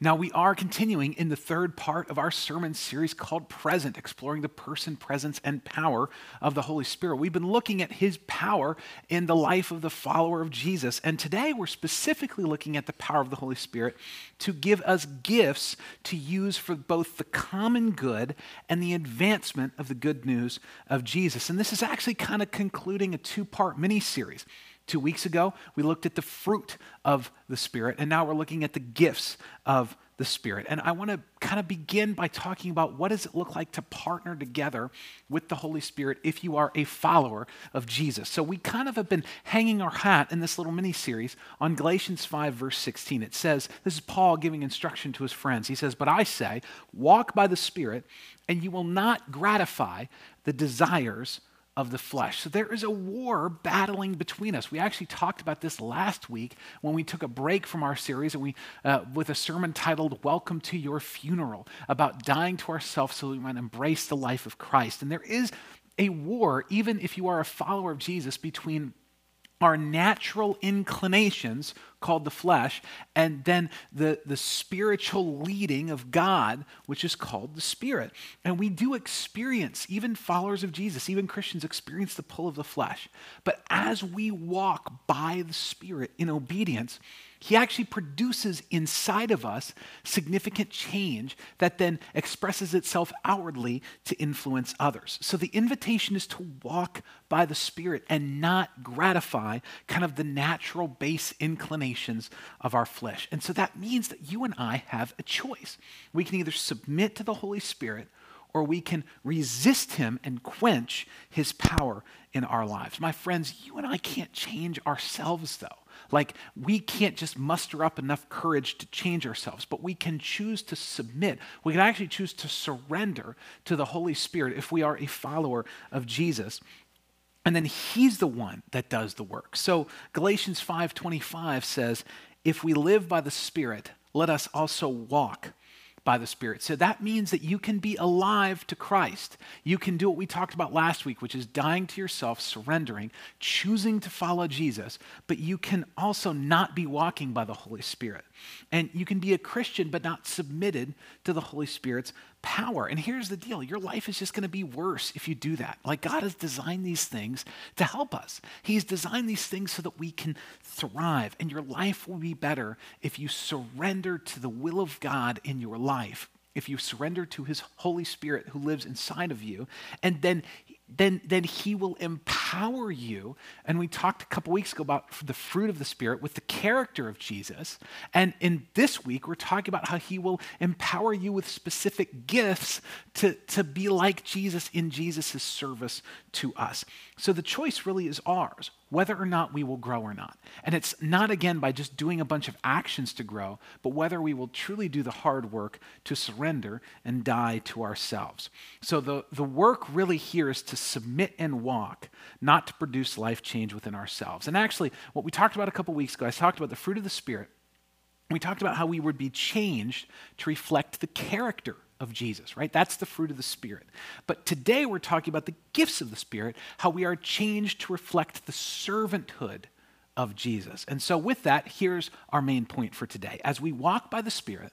Now, we are continuing in the third part of our sermon series called Present, exploring the person, presence, and power of the Holy Spirit. We've been looking at his power in the life of the follower of Jesus. And today we're specifically looking at the power of the Holy Spirit to give us gifts to use for both the common good and the advancement of the good news of Jesus. And this is actually kind of concluding a two part mini series. Two weeks ago, we looked at the fruit of the Spirit, and now we're looking at the gifts of the Spirit. And I want to kind of begin by talking about what does it look like to partner together with the Holy Spirit if you are a follower of Jesus. So we kind of have been hanging our hat in this little mini series on Galatians 5, verse 16. It says, This is Paul giving instruction to his friends. He says, But I say, walk by the Spirit, and you will not gratify the desires of the flesh. So there is a war battling between us. We actually talked about this last week when we took a break from our series and we, uh, with a sermon titled "Welcome to Your Funeral," about dying to ourselves so we might embrace the life of Christ. And there is a war, even if you are a follower of Jesus, between our natural inclinations, called the flesh, and then the, the spiritual leading of God, which is called the Spirit. And we do experience, even followers of Jesus, even Christians experience the pull of the flesh. But as we walk by the Spirit in obedience, he actually produces inside of us significant change that then expresses itself outwardly to influence others. So the invitation is to walk by the Spirit and not gratify kind of the natural base inclinations of our flesh. And so that means that you and I have a choice. We can either submit to the Holy Spirit or we can resist him and quench his power in our lives. My friends, you and I can't change ourselves, though. Like, we can't just muster up enough courage to change ourselves, but we can choose to submit. We can actually choose to surrender to the Holy Spirit if we are a follower of Jesus. And then he's the one that does the work. So Galatians 5:25 says, "If we live by the Spirit, let us also walk by the Spirit. So that means that you can be alive to Christ. You can do what we talked about last week, which is dying to yourself, surrendering, choosing to follow Jesus, but you can also not be walking by the Holy Spirit. And you can be a Christian but not submitted to the Holy Spirit's power. And here's the deal your life is just going to be worse if you do that. Like God has designed these things to help us, He's designed these things so that we can thrive. And your life will be better if you surrender to the will of God in your life. If you surrender to his Holy Spirit who lives inside of you, and then then, then he will empower you. And we talked a couple weeks ago about the fruit of the Spirit with the character of Jesus. And in this week, we're talking about how he will empower you with specific gifts to, to be like Jesus in Jesus' service to us. So the choice really is ours whether or not we will grow or not. And it's not, again, by just doing a bunch of actions to grow, but whether we will truly do the hard work to surrender and die to ourselves. So the, the work really here is to submit and walk, not to produce life change within ourselves. And actually, what we talked about a couple weeks ago, I talked about the fruit of the Spirit. We talked about how we would be changed to reflect the character of Jesus, right? That's the fruit of the Spirit. But today we're talking about the gifts of the Spirit, how we are changed to reflect the servanthood of Jesus. And so, with that, here's our main point for today. As we walk by the Spirit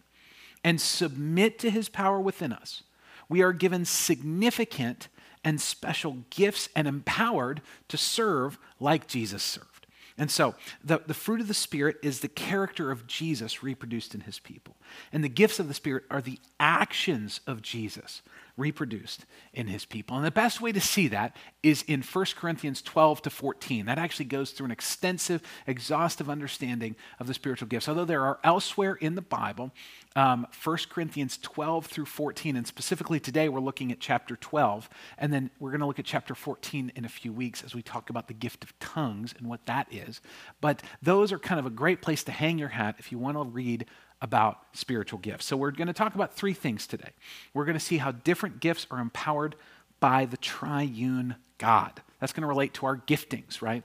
and submit to his power within us, we are given significant and special gifts and empowered to serve like Jesus served. And so, the, the fruit of the Spirit is the character of Jesus reproduced in his people. And the gifts of the Spirit are the actions of Jesus reproduced in his people. And the best way to see that is in 1 Corinthians 12 to 14. That actually goes through an extensive, exhaustive understanding of the spiritual gifts. Although there are elsewhere in the Bible, um, 1 Corinthians 12 through 14, and specifically today we're looking at chapter 12, and then we're going to look at chapter 14 in a few weeks as we talk about the gift of tongues and what that is. But those are kind of a great place to hang your hat if you want to read about spiritual gifts. So, we're going to talk about three things today. We're going to see how different gifts are empowered by the triune God. That's going to relate to our giftings, right?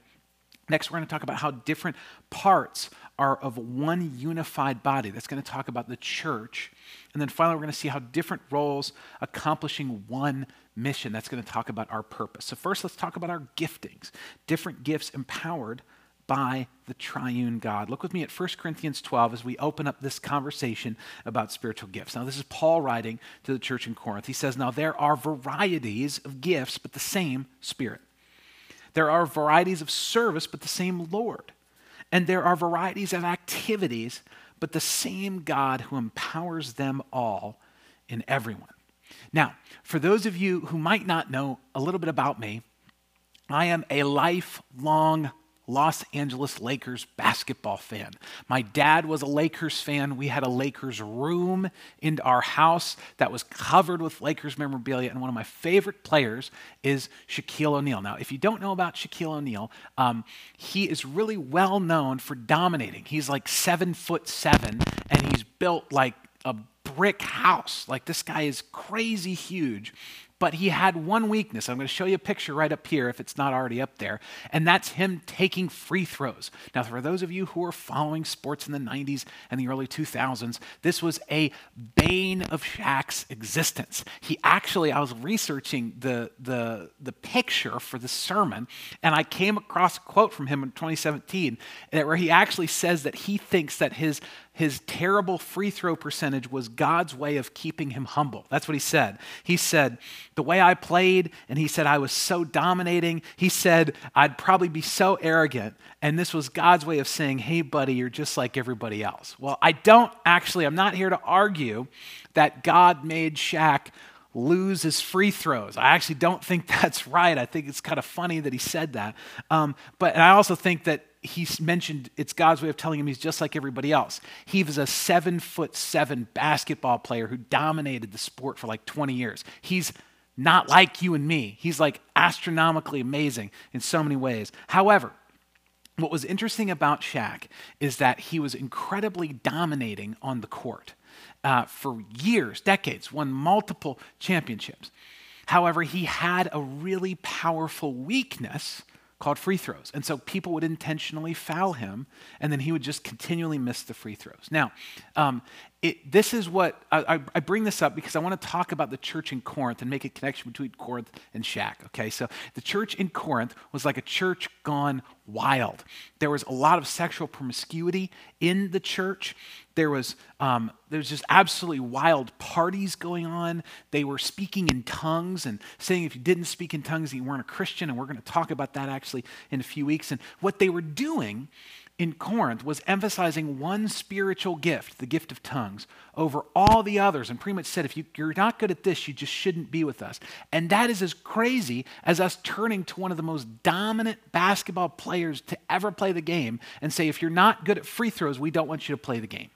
Next, we're going to talk about how different parts are of one unified body. That's going to talk about the church. And then finally, we're going to see how different roles accomplishing one mission. That's going to talk about our purpose. So, first, let's talk about our giftings different gifts empowered by the triune God. Look with me at 1 Corinthians 12 as we open up this conversation about spiritual gifts. Now, this is Paul writing to the church in Corinth. He says, Now there are varieties of gifts, but the same Spirit. There are varieties of service, but the same Lord. And there are varieties of activities, but the same God who empowers them all in everyone. Now, for those of you who might not know a little bit about me, I am a lifelong Los Angeles Lakers basketball fan. My dad was a Lakers fan. We had a Lakers room in our house that was covered with Lakers memorabilia, and one of my favorite players is Shaquille O'Neal. Now, if you don't know about Shaquille O'Neal, um, he is really well known for dominating. He's like seven foot seven, and he's built like a brick house. Like this guy is crazy huge. But he had one weakness. I'm going to show you a picture right up here if it's not already up there. And that's him taking free throws. Now, for those of you who are following sports in the 90s and the early 2000s, this was a bane of Shaq's existence. He actually, I was researching the, the, the picture for the sermon, and I came across a quote from him in 2017 where he actually says that he thinks that his his terrible free throw percentage was God's way of keeping him humble. That's what he said. He said, The way I played, and he said, I was so dominating. He said, I'd probably be so arrogant. And this was God's way of saying, Hey, buddy, you're just like everybody else. Well, I don't actually, I'm not here to argue that God made Shaq lose his free throws. I actually don't think that's right. I think it's kind of funny that he said that. Um, but I also think that he mentioned it's God's way of telling him he's just like everybody else. He was a seven foot seven basketball player who dominated the sport for like 20 years. He's not like you and me. He's like astronomically amazing in so many ways. However, what was interesting about Shaq is that he was incredibly dominating on the court uh, for years, decades, won multiple championships. However, he had a really powerful weakness called free throws. And so people would intentionally foul him, and then he would just continually miss the free throws. Now, um, it, this is what I, I, bring this up because I want to talk about the church in Corinth and make a connection between Corinth and Shaq. Okay, so the church in Corinth was like a church gone wild. There was a lot of sexual promiscuity in the church. There was um, there was just absolutely wild parties going on. They were speaking in tongues and saying if you didn't speak in tongues, you weren't a Christian. And we're going to talk about that actually in a few weeks. And what they were doing in Corinth was emphasizing one spiritual gift, the gift of tongues, over all the others, and pretty much said, if you, are not good at this, you just shouldn't be with us. And that is as crazy as us turning to one of the most dominant basketball players to ever play the game and say, if you're not good at free throws, we don't want you to play the game.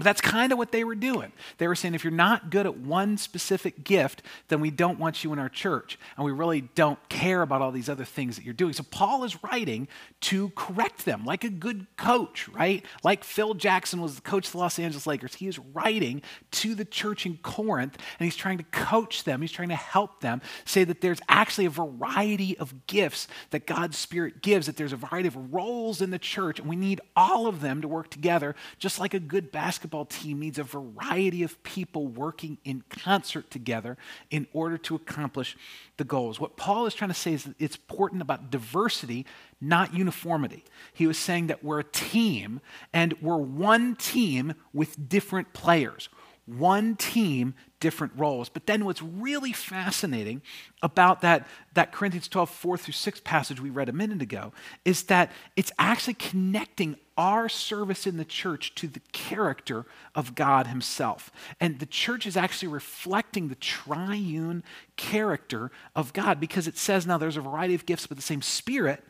But that's kind of what they were doing. They were saying, if you're not good at one specific gift, then we don't want you in our church. And we really don't care about all these other things that you're doing. So Paul is writing to correct them like a good coach, right? Like Phil Jackson was the coach of the Los Angeles Lakers. He is writing to the church in Corinth and he's trying to coach them. He's trying to help them say that there's actually a variety of gifts that God's Spirit gives, that there's a variety of roles in the church, and we need all of them to work together, just like a good basketball basketball team needs a variety of people working in concert together in order to accomplish the goals. What Paul is trying to say is that it's important about diversity, not uniformity. He was saying that we're a team and we're one team with different players one team, different roles. But then what's really fascinating about that, that Corinthians 12, 4 through 6 passage we read a minute ago is that it's actually connecting our service in the church to the character of God Himself. And the church is actually reflecting the triune character of God because it says now there's a variety of gifts, but the same Spirit,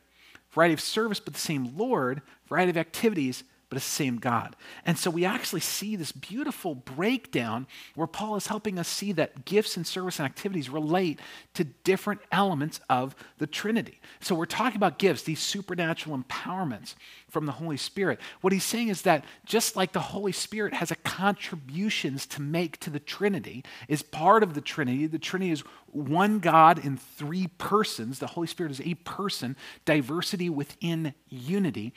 variety of service, but the same Lord, variety of activities, but it's the same God. And so we actually see this beautiful breakdown where Paul is helping us see that gifts and service and activities relate to different elements of the Trinity. So we're talking about gifts, these supernatural empowerments from the Holy Spirit. What he's saying is that just like the Holy Spirit has a contributions to make to the Trinity, is part of the Trinity. The Trinity is one God in three persons. The Holy Spirit is a person, diversity within unity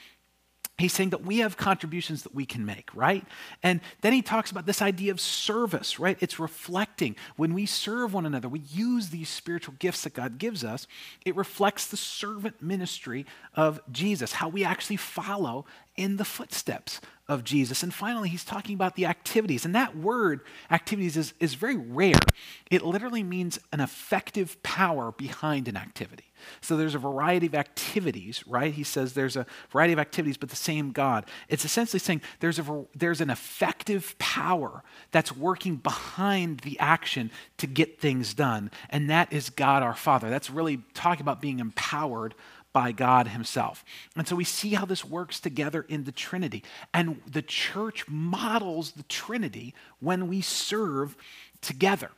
he's saying that we have contributions that we can make, right? And then he talks about this idea of service, right? It's reflecting. When we serve one another, we use these spiritual gifts that God gives us, it reflects the servant ministry of Jesus, how we actually follow in the footsteps of Jesus. And finally, he's talking about the activities. And that word, activities, is, is very rare. It literally means an effective power behind an activity. So there's a variety of activities, right? He says there's a variety of activities, but the same God. It's essentially saying there's, a, there's an effective power that's working behind the action to get things done. And that is God our Father. That's really talking about being empowered by God Himself. And so we see how this works together in the Trinity. And the church models the Trinity when we serve together.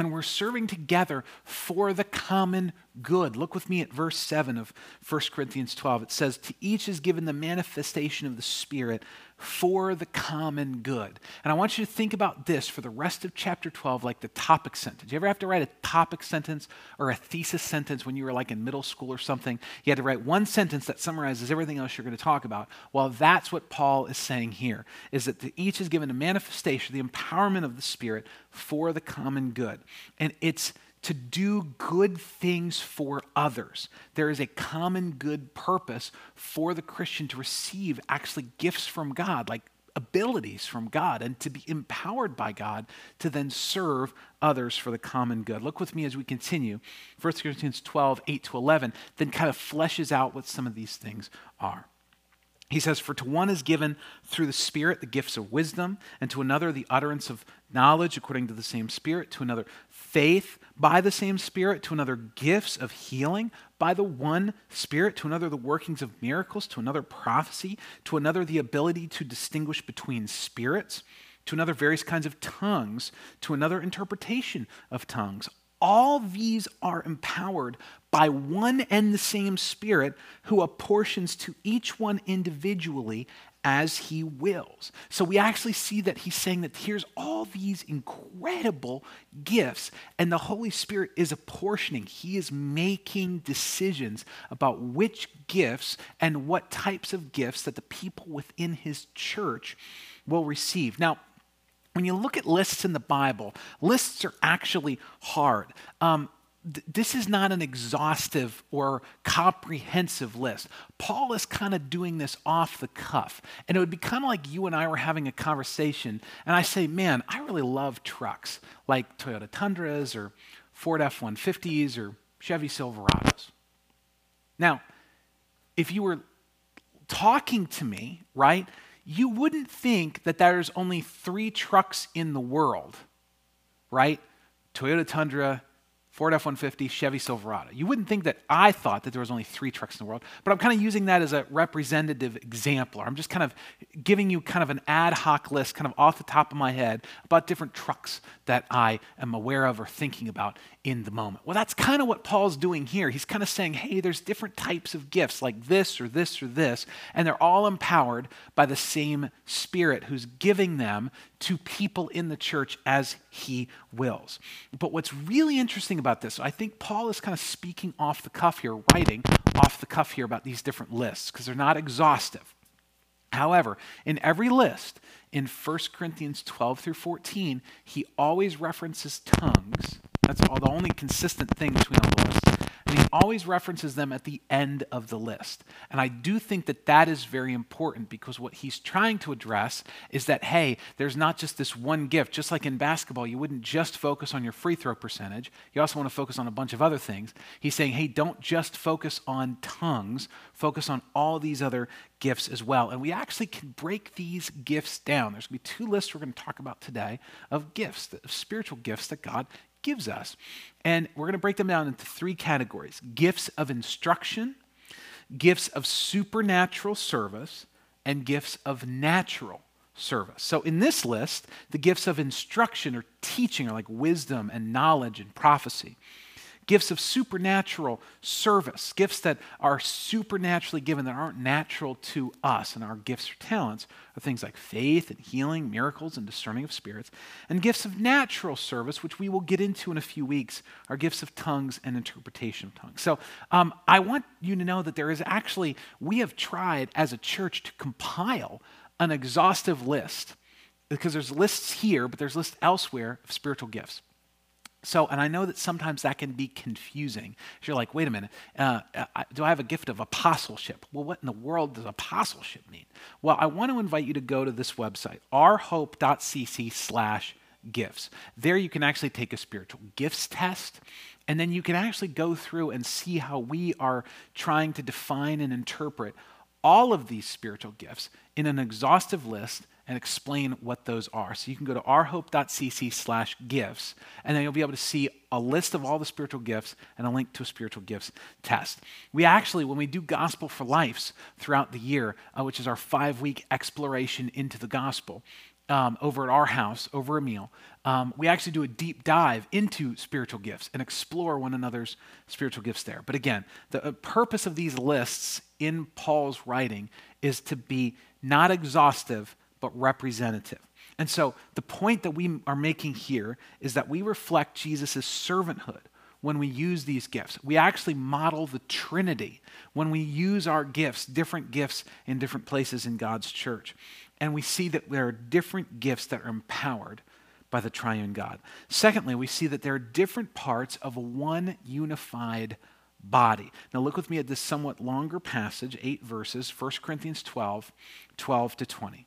And we're serving together for the common good. Look with me at verse 7 of 1 Corinthians 12. It says, To each is given the manifestation of the Spirit for the common good. And I want you to think about this for the rest of chapter 12 like the topic sentence. You ever have to write a topic sentence or a thesis sentence when you were like in middle school or something? You had to write one sentence that summarizes everything else you're going to talk about. Well, that's what Paul is saying here, is that to each is given a manifestation, the empowerment of the Spirit for the common good. And it's to do good things for others. There is a common good purpose for the Christian to receive actually gifts from God, like abilities from God, and to be empowered by God to then serve others for the common good. Look with me as we continue. 1 Corinthians 12, 8 to 11, then kind of fleshes out what some of these things are. He says, For to one is given through the Spirit the gifts of wisdom, and to another the utterance of knowledge according to the same Spirit, to another faith by the same Spirit, to another gifts of healing by the one Spirit, to another the workings of miracles, to another prophecy, to another the ability to distinguish between spirits, to another various kinds of tongues, to another interpretation of tongues. All these are empowered by one and the same Spirit who apportions to each one individually as he wills. So we actually see that he's saying that here's all these incredible gifts, and the Holy Spirit is apportioning. He is making decisions about which gifts and what types of gifts that the people within his church will receive. Now, when you look at lists in the Bible, lists are actually hard. Um, this is not an exhaustive or comprehensive list. Paul is kind of doing this off the cuff. And it would be kind of like you and I were having a conversation, and I say, Man, I really love trucks like Toyota Tundras or Ford F 150s or Chevy Silverados. Now, if you were talking to me, right, you wouldn't think that there's only three trucks in the world, right? Toyota Tundra, Ford F 150, Chevy Silverado. You wouldn't think that I thought that there was only three trucks in the world, but I'm kind of using that as a representative example. I'm just kind of giving you kind of an ad hoc list, kind of off the top of my head, about different trucks that I am aware of or thinking about in the moment. Well, that's kind of what Paul's doing here. He's kind of saying, hey, there's different types of gifts, like this or this or this, and they're all empowered by the same Spirit who's giving them to people in the church as he wills. But what's really interesting about this, I think Paul is kind of speaking off the cuff here, writing off the cuff here about these different lists, because they're not exhaustive. However, in every list, in 1 Corinthians 12 through 14, he always references tongues that's all the only consistent thing between all the lists. And he always references them at the end of the list. And I do think that that is very important because what he's trying to address is that, hey, there's not just this one gift. Just like in basketball, you wouldn't just focus on your free throw percentage, you also want to focus on a bunch of other things. He's saying, hey, don't just focus on tongues, focus on all these other gifts as well. And we actually can break these gifts down. There's going to be two lists we're going to talk about today of gifts, of spiritual gifts that God gives us. And we're going to break them down into three categories gifts of instruction, gifts of supernatural service, and gifts of natural service. So in this list, the gifts of instruction or teaching are like wisdom and knowledge and prophecy. Gifts of supernatural service, gifts that are supernaturally given that aren't natural to us, and our gifts or talents are things like faith and healing, miracles, and discerning of spirits. And gifts of natural service, which we will get into in a few weeks, are gifts of tongues and interpretation of tongues. So um, I want you to know that there is actually, we have tried as a church to compile an exhaustive list because there's lists here, but there's lists elsewhere of spiritual gifts. So, and I know that sometimes that can be confusing. You're like, wait a minute, uh, do I have a gift of apostleship? Well, what in the world does apostleship mean? Well, I want to invite you to go to this website, ourhope.cc slash gifts. There you can actually take a spiritual gifts test, and then you can actually go through and see how we are trying to define and interpret all of these spiritual gifts in an exhaustive list and explain what those are. So you can go to ourhope.cc slash gifts, and then you'll be able to see a list of all the spiritual gifts and a link to a spiritual gifts test. We actually, when we do Gospel for Lives throughout the year, uh, which is our five week exploration into the gospel, um, over at our house over a meal, um, we actually do a deep dive into spiritual gifts and explore one another's spiritual gifts there. But again, the uh, purpose of these lists in Paul's writing is to be not exhaustive, but representative. And so the point that we are making here is that we reflect Jesus' servanthood when we use these gifts. We actually model the Trinity when we use our gifts, different gifts in different places in God's church and we see that there are different gifts that are empowered by the triune God. Secondly, we see that there are different parts of one unified body. Now, look with me at this somewhat longer passage, eight verses, 1 Corinthians 12, 12 to 20.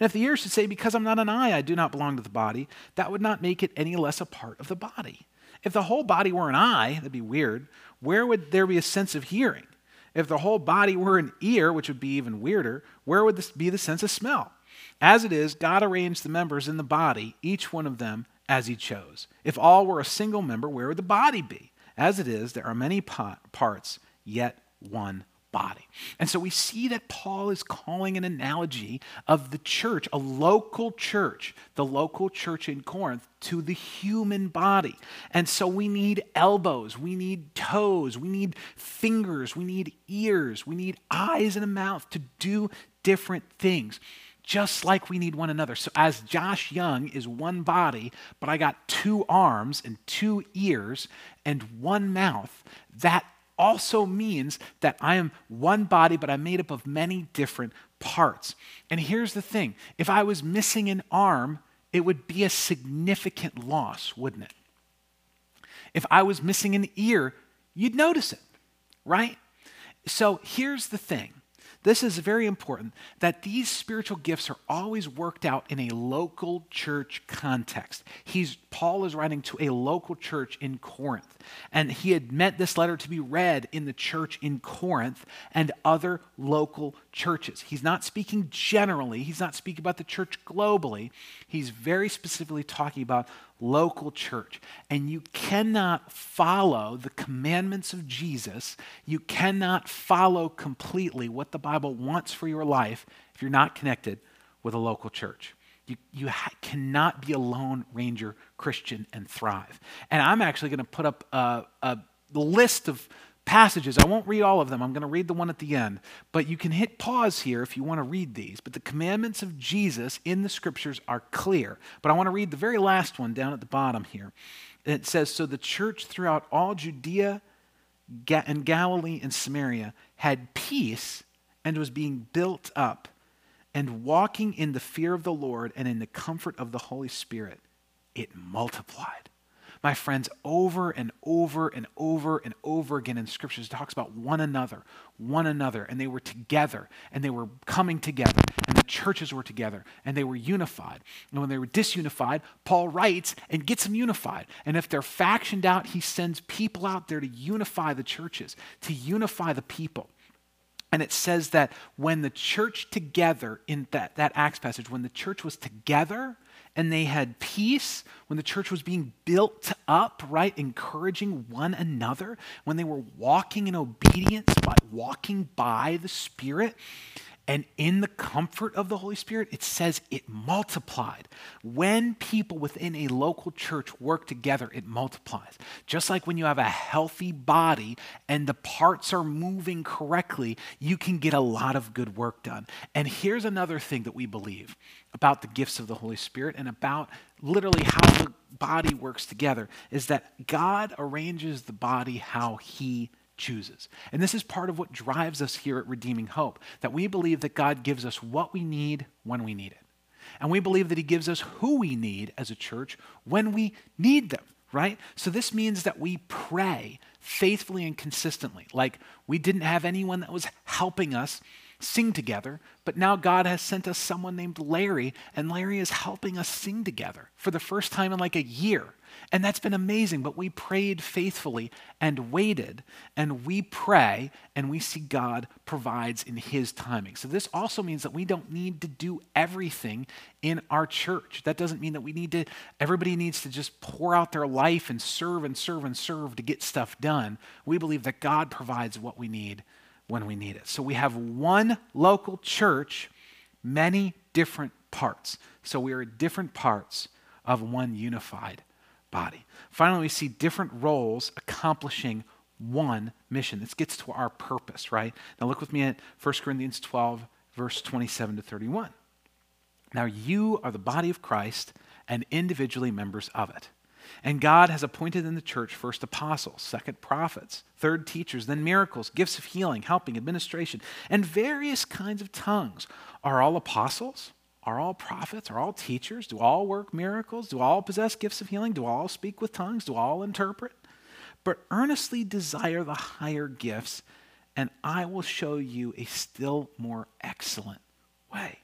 And if the ear should say, Because I'm not an eye, I do not belong to the body, that would not make it any less a part of the body. If the whole body were an eye, that'd be weird, where would there be a sense of hearing? If the whole body were an ear, which would be even weirder, where would this be the sense of smell? As it is, God arranged the members in the body, each one of them as he chose. If all were a single member, where would the body be? As it is, there are many parts, yet one body. And so we see that Paul is calling an analogy of the church, a local church, the local church in Corinth, to the human body. And so we need elbows, we need toes, we need fingers, we need ears, we need eyes and a mouth to do different things just like we need one another. So, as Josh Young is one body, but I got two arms and two ears and one mouth, that also means that I am one body, but I'm made up of many different parts. And here's the thing if I was missing an arm, it would be a significant loss, wouldn't it? If I was missing an ear, you'd notice it, right? So here's the thing this is very important that these spiritual gifts are always worked out in a local church context. He's Paul is writing to a local church in Corinth, and he had meant this letter to be read in the church in Corinth and other local churches. He's not speaking generally, he's not speaking about the church globally. He's very specifically talking about local church. And you cannot follow the commandments of Jesus. You cannot follow completely what the Bible wants for your life if you're not connected with a local church. You, you ha- cannot be a lone ranger Christian and thrive. And I'm actually going to put up a, a list of passages. I won't read all of them. I'm going to read the one at the end. But you can hit pause here if you want to read these. But the commandments of Jesus in the scriptures are clear. But I want to read the very last one down at the bottom here. It says So the church throughout all Judea and Galilee and Samaria had peace and was being built up and walking in the fear of the Lord and in the comfort of the Holy Spirit. It multiplied. My friends, over and over and over and over again in scriptures, talks about one another, one another, and they were together, and they were coming together, and the churches were together, and they were unified. And when they were disunified, Paul writes and gets them unified. And if they're factioned out, he sends people out there to unify the churches, to unify the people. And it says that when the church together, in that, that Acts passage, when the church was together and they had peace, when the church was being built up, right, encouraging one another, when they were walking in obedience by walking by the Spirit, and in the comfort of the Holy Spirit, it says it multiplied. When people within a local church work together, it multiplies. Just like when you have a healthy body and the parts are moving correctly, you can get a lot of good work done. And here's another thing that we believe about the gifts of the Holy Spirit and about literally how the body works together is that God arranges the body how he chooses. And this is part of what drives us here at Redeeming Hope that we believe that God gives us what we need when we need it. And we believe that He gives us who we need as a church when we need them, right? So this means that we pray faithfully and consistently. Like we didn't have anyone that was helping us sing together, but now God has sent us someone named Larry, and Larry is helping us sing together for the first time in like a year. And that's been amazing. But we prayed faithfully and waited, and we pray, and we see God provides in His timing. So this also means that we don't need to do everything in our church. That doesn't mean that we need to, everybody needs to just pour out their life and serve and serve and serve to get stuff done. We believe that God provides what we need when we need it. So we have one local church, many different parts. So we are different parts of one unified body. Finally, we see different roles accomplishing one mission. This gets to our purpose, right? Now look with me at 1 Corinthians 12, verse 27 to 31. Now you are the body of Christ and individually members of it. And God has appointed in the church first apostles, second prophets, third teachers, then miracles, gifts of healing, helping, administration, and various kinds of tongues. Are all apostles? Are all prophets? Are all teachers? Do all work miracles? Do all possess gifts of healing? Do all speak with tongues? Do all interpret? But earnestly desire the higher gifts, and I will show you a still more excellent way.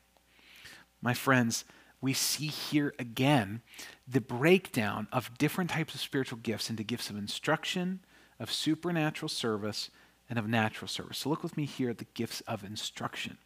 My friends, we see here again the breakdown of different types of spiritual gifts into gifts of instruction, of supernatural service, and of natural service. So look with me here at the gifts of instruction.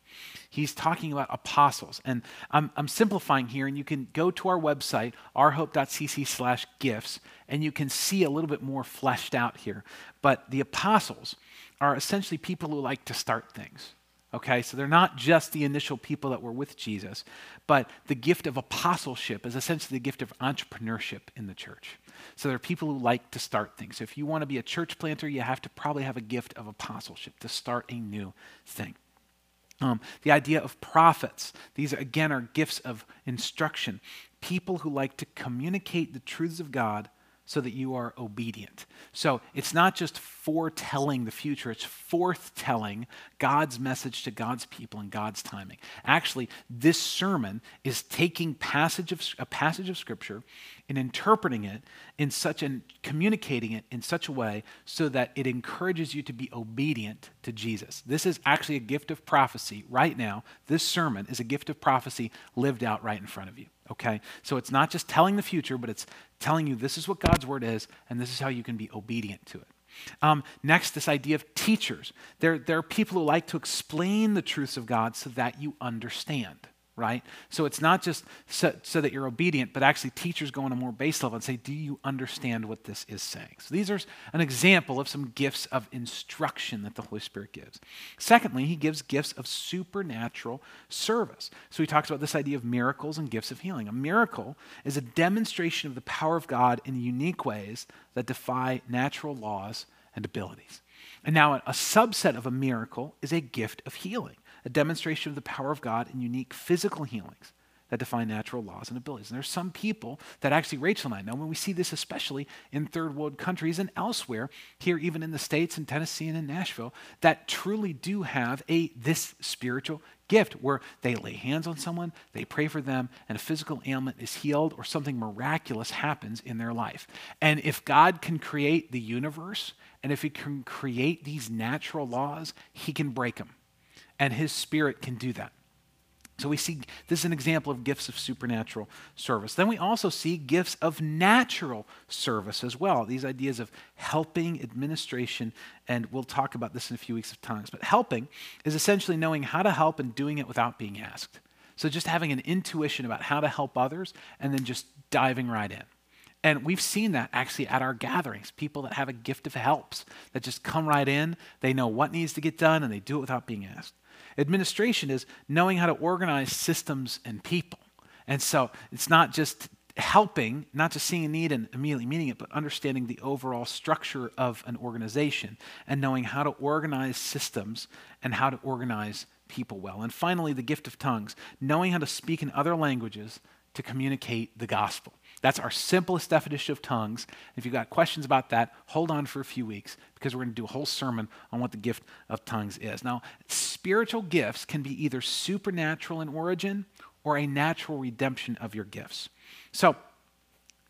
He's talking about apostles. And I'm, I'm simplifying here, and you can go to our website, ourhope.cc slash gifts, and you can see a little bit more fleshed out here. But the apostles are essentially people who like to start things. Okay, so they're not just the initial people that were with Jesus, but the gift of apostleship is essentially the gift of entrepreneurship in the church. So there are people who like to start things. So if you want to be a church planter, you have to probably have a gift of apostleship to start a new thing. Um, the idea of prophets, these again are gifts of instruction. People who like to communicate the truths of God so that you are obedient. So it's not just foretelling the future, it's forthtelling God's message to God's people and God's timing. Actually, this sermon is taking passage of, a passage of Scripture and interpreting it in such and communicating it in such a way so that it encourages you to be obedient to Jesus. This is actually a gift of prophecy right now. This sermon is a gift of prophecy lived out right in front of you. Okay? So it's not just telling the future, but it's telling you this is what God's word is, and this is how you can be obedient to it. Um, next, this idea of teachers. There, there are people who like to explain the truths of God so that you understand right? So it's not just so, so, that you're obedient, but actually teachers go on a more base level and say, Do you understand what this is saying? So these are an example of some gifts of instruction that the Holy Spirit gives. Secondly, he gives gifts of supernatural service. So he talks about this idea of miracles and gifts of healing. A miracle is a demonstration of the power of God in unique ways that defy natural laws and abilities. And now, a subset of a miracle is a gift of healing a demonstration of the power of God in unique physical healings that define natural laws and abilities. And there's some people that actually Rachel and I know when we see this especially in third world countries and elsewhere, here even in the States in Tennessee and in Nashville, that truly do have a this spiritual gift where they lay hands on someone, they pray for them, and a physical ailment is healed or something miraculous happens in their life. And if God can create the universe, and if He can create these natural laws, He can break them. And His Spirit can do that. So we see this is an example of gifts of supernatural service. Then we also see gifts of natural service as well. These ideas of helping, administration, and we'll talk about this in a few weeks of times. But helping is essentially knowing how to help and doing it without being asked. So just having an intuition about how to help others and then just diving right in. And we've seen that actually at our gatherings. People that have a gift of helps that just come right in, they know what needs to get done, and they do it without being asked. Administration is knowing how to organize systems and people. And so it's not just helping, not just seeing a need and immediately meeting it, but understanding the overall structure of an organization and knowing how to organize systems and how to organize people well. And finally, the gift of tongues, knowing how to speak in other languages to communicate the gospel. That's our simplest definition of tongues. If you've got questions about that, hold on for a few weeks because we're going to do a whole sermon on what the gift of tongues is. Now, spiritual gifts can be either supernatural in origin or a natural redemption of your gifts. So,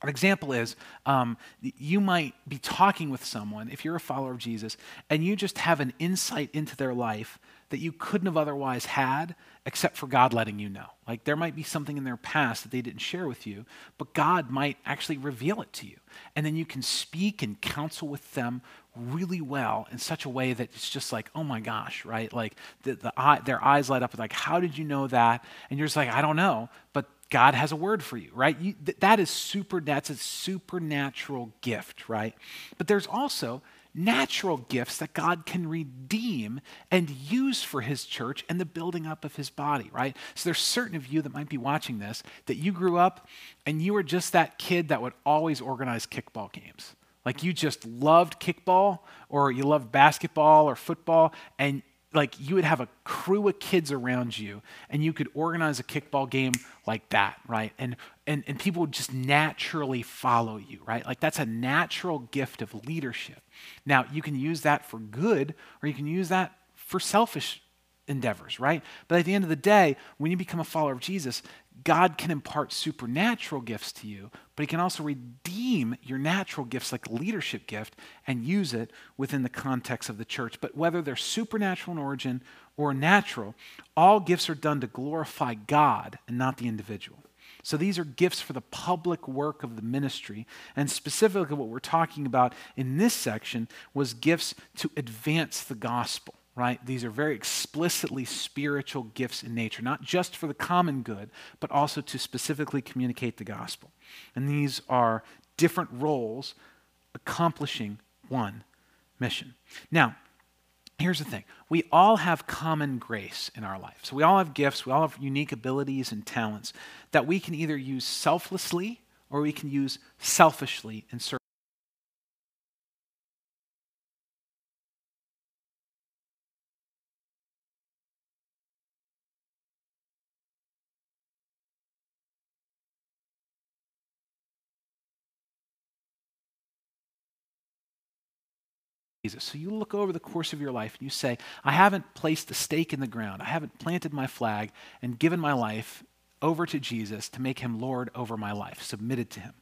an example is um, you might be talking with someone, if you're a follower of Jesus, and you just have an insight into their life that you couldn't have otherwise had except for God letting you know. Like there might be something in their past that they didn't share with you, but God might actually reveal it to you. And then you can speak and counsel with them really well in such a way that it's just like, oh my gosh, right? Like the, the eye, their eyes light up, like, how did you know that? And you're just like, I don't know, but God has a word for you, right? You, th- that is super, that's a supernatural gift, right? But there's also natural gifts that God can redeem and use for his church and the building up of his body, right? So there's certain of you that might be watching this that you grew up and you were just that kid that would always organize kickball games. Like you just loved kickball or you loved basketball or football and like you would have a crew of kids around you and you could organize a kickball game like that right and, and and people just naturally follow you right like that's a natural gift of leadership now you can use that for good or you can use that for selfish endeavors right but at the end of the day when you become a follower of jesus God can impart supernatural gifts to you, but He can also redeem your natural gifts, like leadership gift, and use it within the context of the church. But whether they're supernatural in origin or natural, all gifts are done to glorify God and not the individual. So these are gifts for the public work of the ministry. And specifically, what we're talking about in this section was gifts to advance the gospel right? These are very explicitly spiritual gifts in nature, not just for the common good, but also to specifically communicate the gospel. And these are different roles accomplishing one mission. Now, here's the thing we all have common grace in our life. So we all have gifts, we all have unique abilities and talents that we can either use selflessly or we can use selfishly in service. So you look over the course of your life and you say, I haven't placed a stake in the ground. I haven't planted my flag and given my life over to Jesus to make him Lord over my life, submitted to him.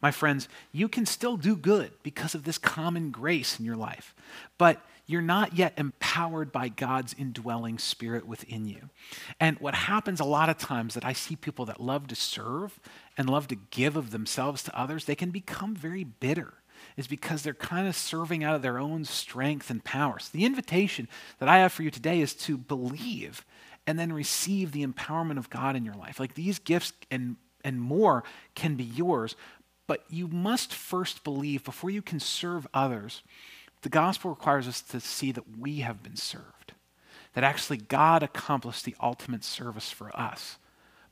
My friends, you can still do good because of this common grace in your life, but you're not yet empowered by God's indwelling spirit within you. And what happens a lot of times that I see people that love to serve and love to give of themselves to others, they can become very bitter is because they're kind of serving out of their own strength and power. So the invitation that I have for you today is to believe and then receive the empowerment of God in your life. Like these gifts and, and more can be yours, but you must first believe before you can serve others. The gospel requires us to see that we have been served, that actually God accomplished the ultimate service for us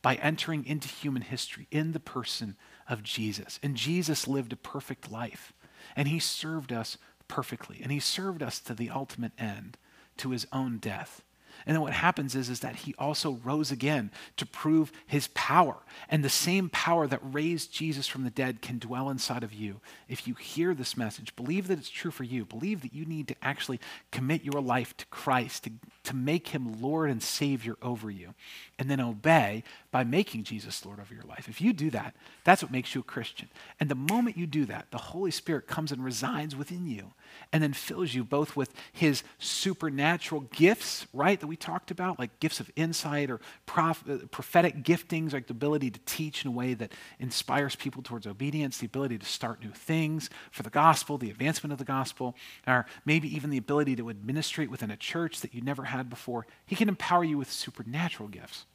by entering into human history in the person of Jesus. And Jesus lived a perfect life. And he served us perfectly. And he served us to the ultimate end, to his own death. And then what happens is, is that he also rose again to prove his power. And the same power that raised Jesus from the dead can dwell inside of you. If you hear this message, believe that it's true for you. Believe that you need to actually commit your life to Christ, to, to make him Lord and Savior over you. And then obey by making Jesus Lord over your life. If you do that, that's what makes you a Christian. And the moment you do that, the Holy Spirit comes and resides within you and then fills you both with his supernatural gifts, right, that we talked about, like gifts of insight or uh, prophetic giftings, like the ability to teach in a way that inspires people towards obedience, the ability to start new things for the gospel, the advancement of the gospel, or maybe even the ability to administrate within a church that you never had before. He can empower you with supernatural gifts,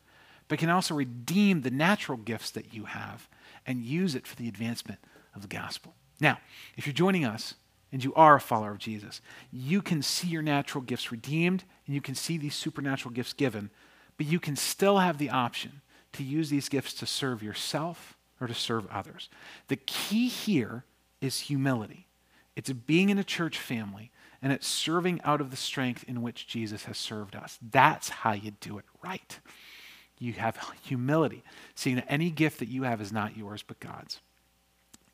but can also redeem the natural gifts that you have and use it for the advancement of the gospel. Now, if you're joining us, and you are a follower of Jesus, you can see your natural gifts redeemed and you can see these supernatural gifts given, but you can still have the option to use these gifts to serve yourself or to serve others. The key here is humility. It's being in a church family and it's serving out of the strength in which Jesus has served us. That's how you do it right. You have humility, seeing that any gift that you have is not yours but God's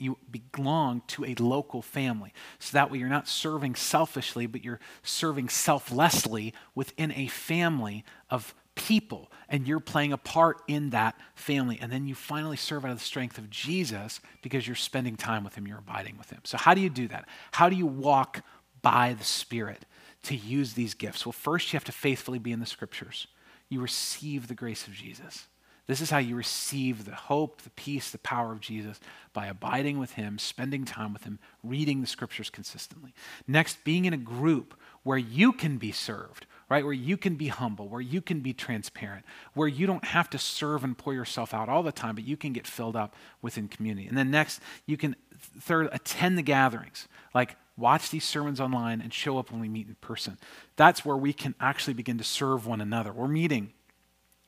you belong to a local family. So that way you're not serving selfishly, but you're serving selflessly within a family of people, and you're playing a part in that family. And then you finally serve out of the strength of Jesus because you're spending time with Him, you're abiding with Him. So, how do you do that? How do you walk by the Spirit to use these gifts? Well, first, you have to faithfully be in the Scriptures. You receive the grace of Jesus. This is how you receive the hope, the peace, the power of Jesus by abiding with Him, spending time with Him, reading the scriptures consistently. Next, being in a group where you can be served, right? Where you can be humble, where you can be transparent, where you don't have to serve and pour yourself out all the time, but you can get filled up within community. And then next, you can, third, attend the gatherings. Like, watch these sermons online and show up when we meet in person. That's where we can actually begin to serve one another. We're meeting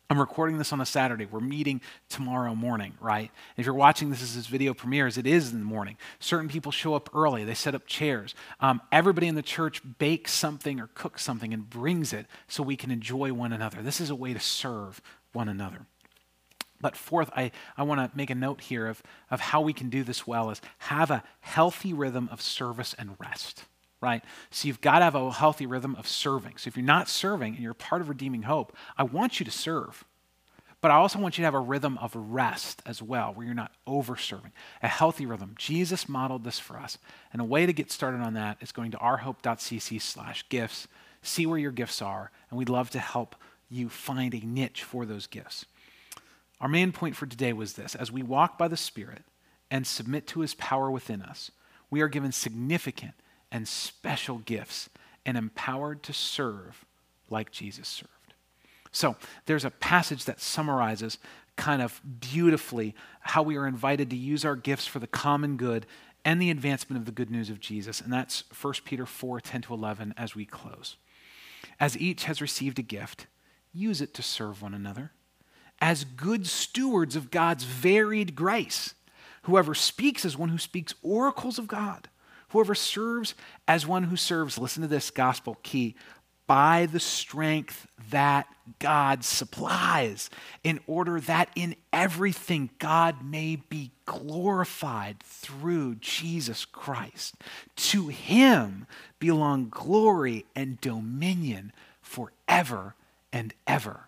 I'm recording this on a Saturday. We're meeting tomorrow morning, right? If you're watching this as this video premieres, it is in the morning. Certain people show up early. They set up chairs. Um, everybody in the church bakes something or cooks something and brings it so we can enjoy one another. This is a way to serve one another. But fourth, I, I want to make a note here of, of how we can do this well is have a healthy rhythm of service and rest right? So you've got to have a healthy rhythm of serving. So if you're not serving and you're part of Redeeming Hope, I want you to serve. But I also want you to have a rhythm of rest as well, where you're not over serving. A healthy rhythm. Jesus modeled this for us. And a way to get started on that is going to ourhope.cc slash gifts, see where your gifts are, and we'd love to help you find a niche for those gifts. Our main point for today was this as we walk by the Spirit and submit to his power within us, we are given significant and special gifts and empowered to serve like Jesus served. So there's a passage that summarizes kind of beautifully how we are invited to use our gifts for the common good and the advancement of the good news of Jesus. And that's 1 Peter 4 10 to 11 as we close. As each has received a gift, use it to serve one another. As good stewards of God's varied grace, whoever speaks is one who speaks oracles of God. Whoever serves as one who serves, listen to this gospel key, by the strength that God supplies, in order that in everything God may be glorified through Jesus Christ. To him belong glory and dominion forever and ever.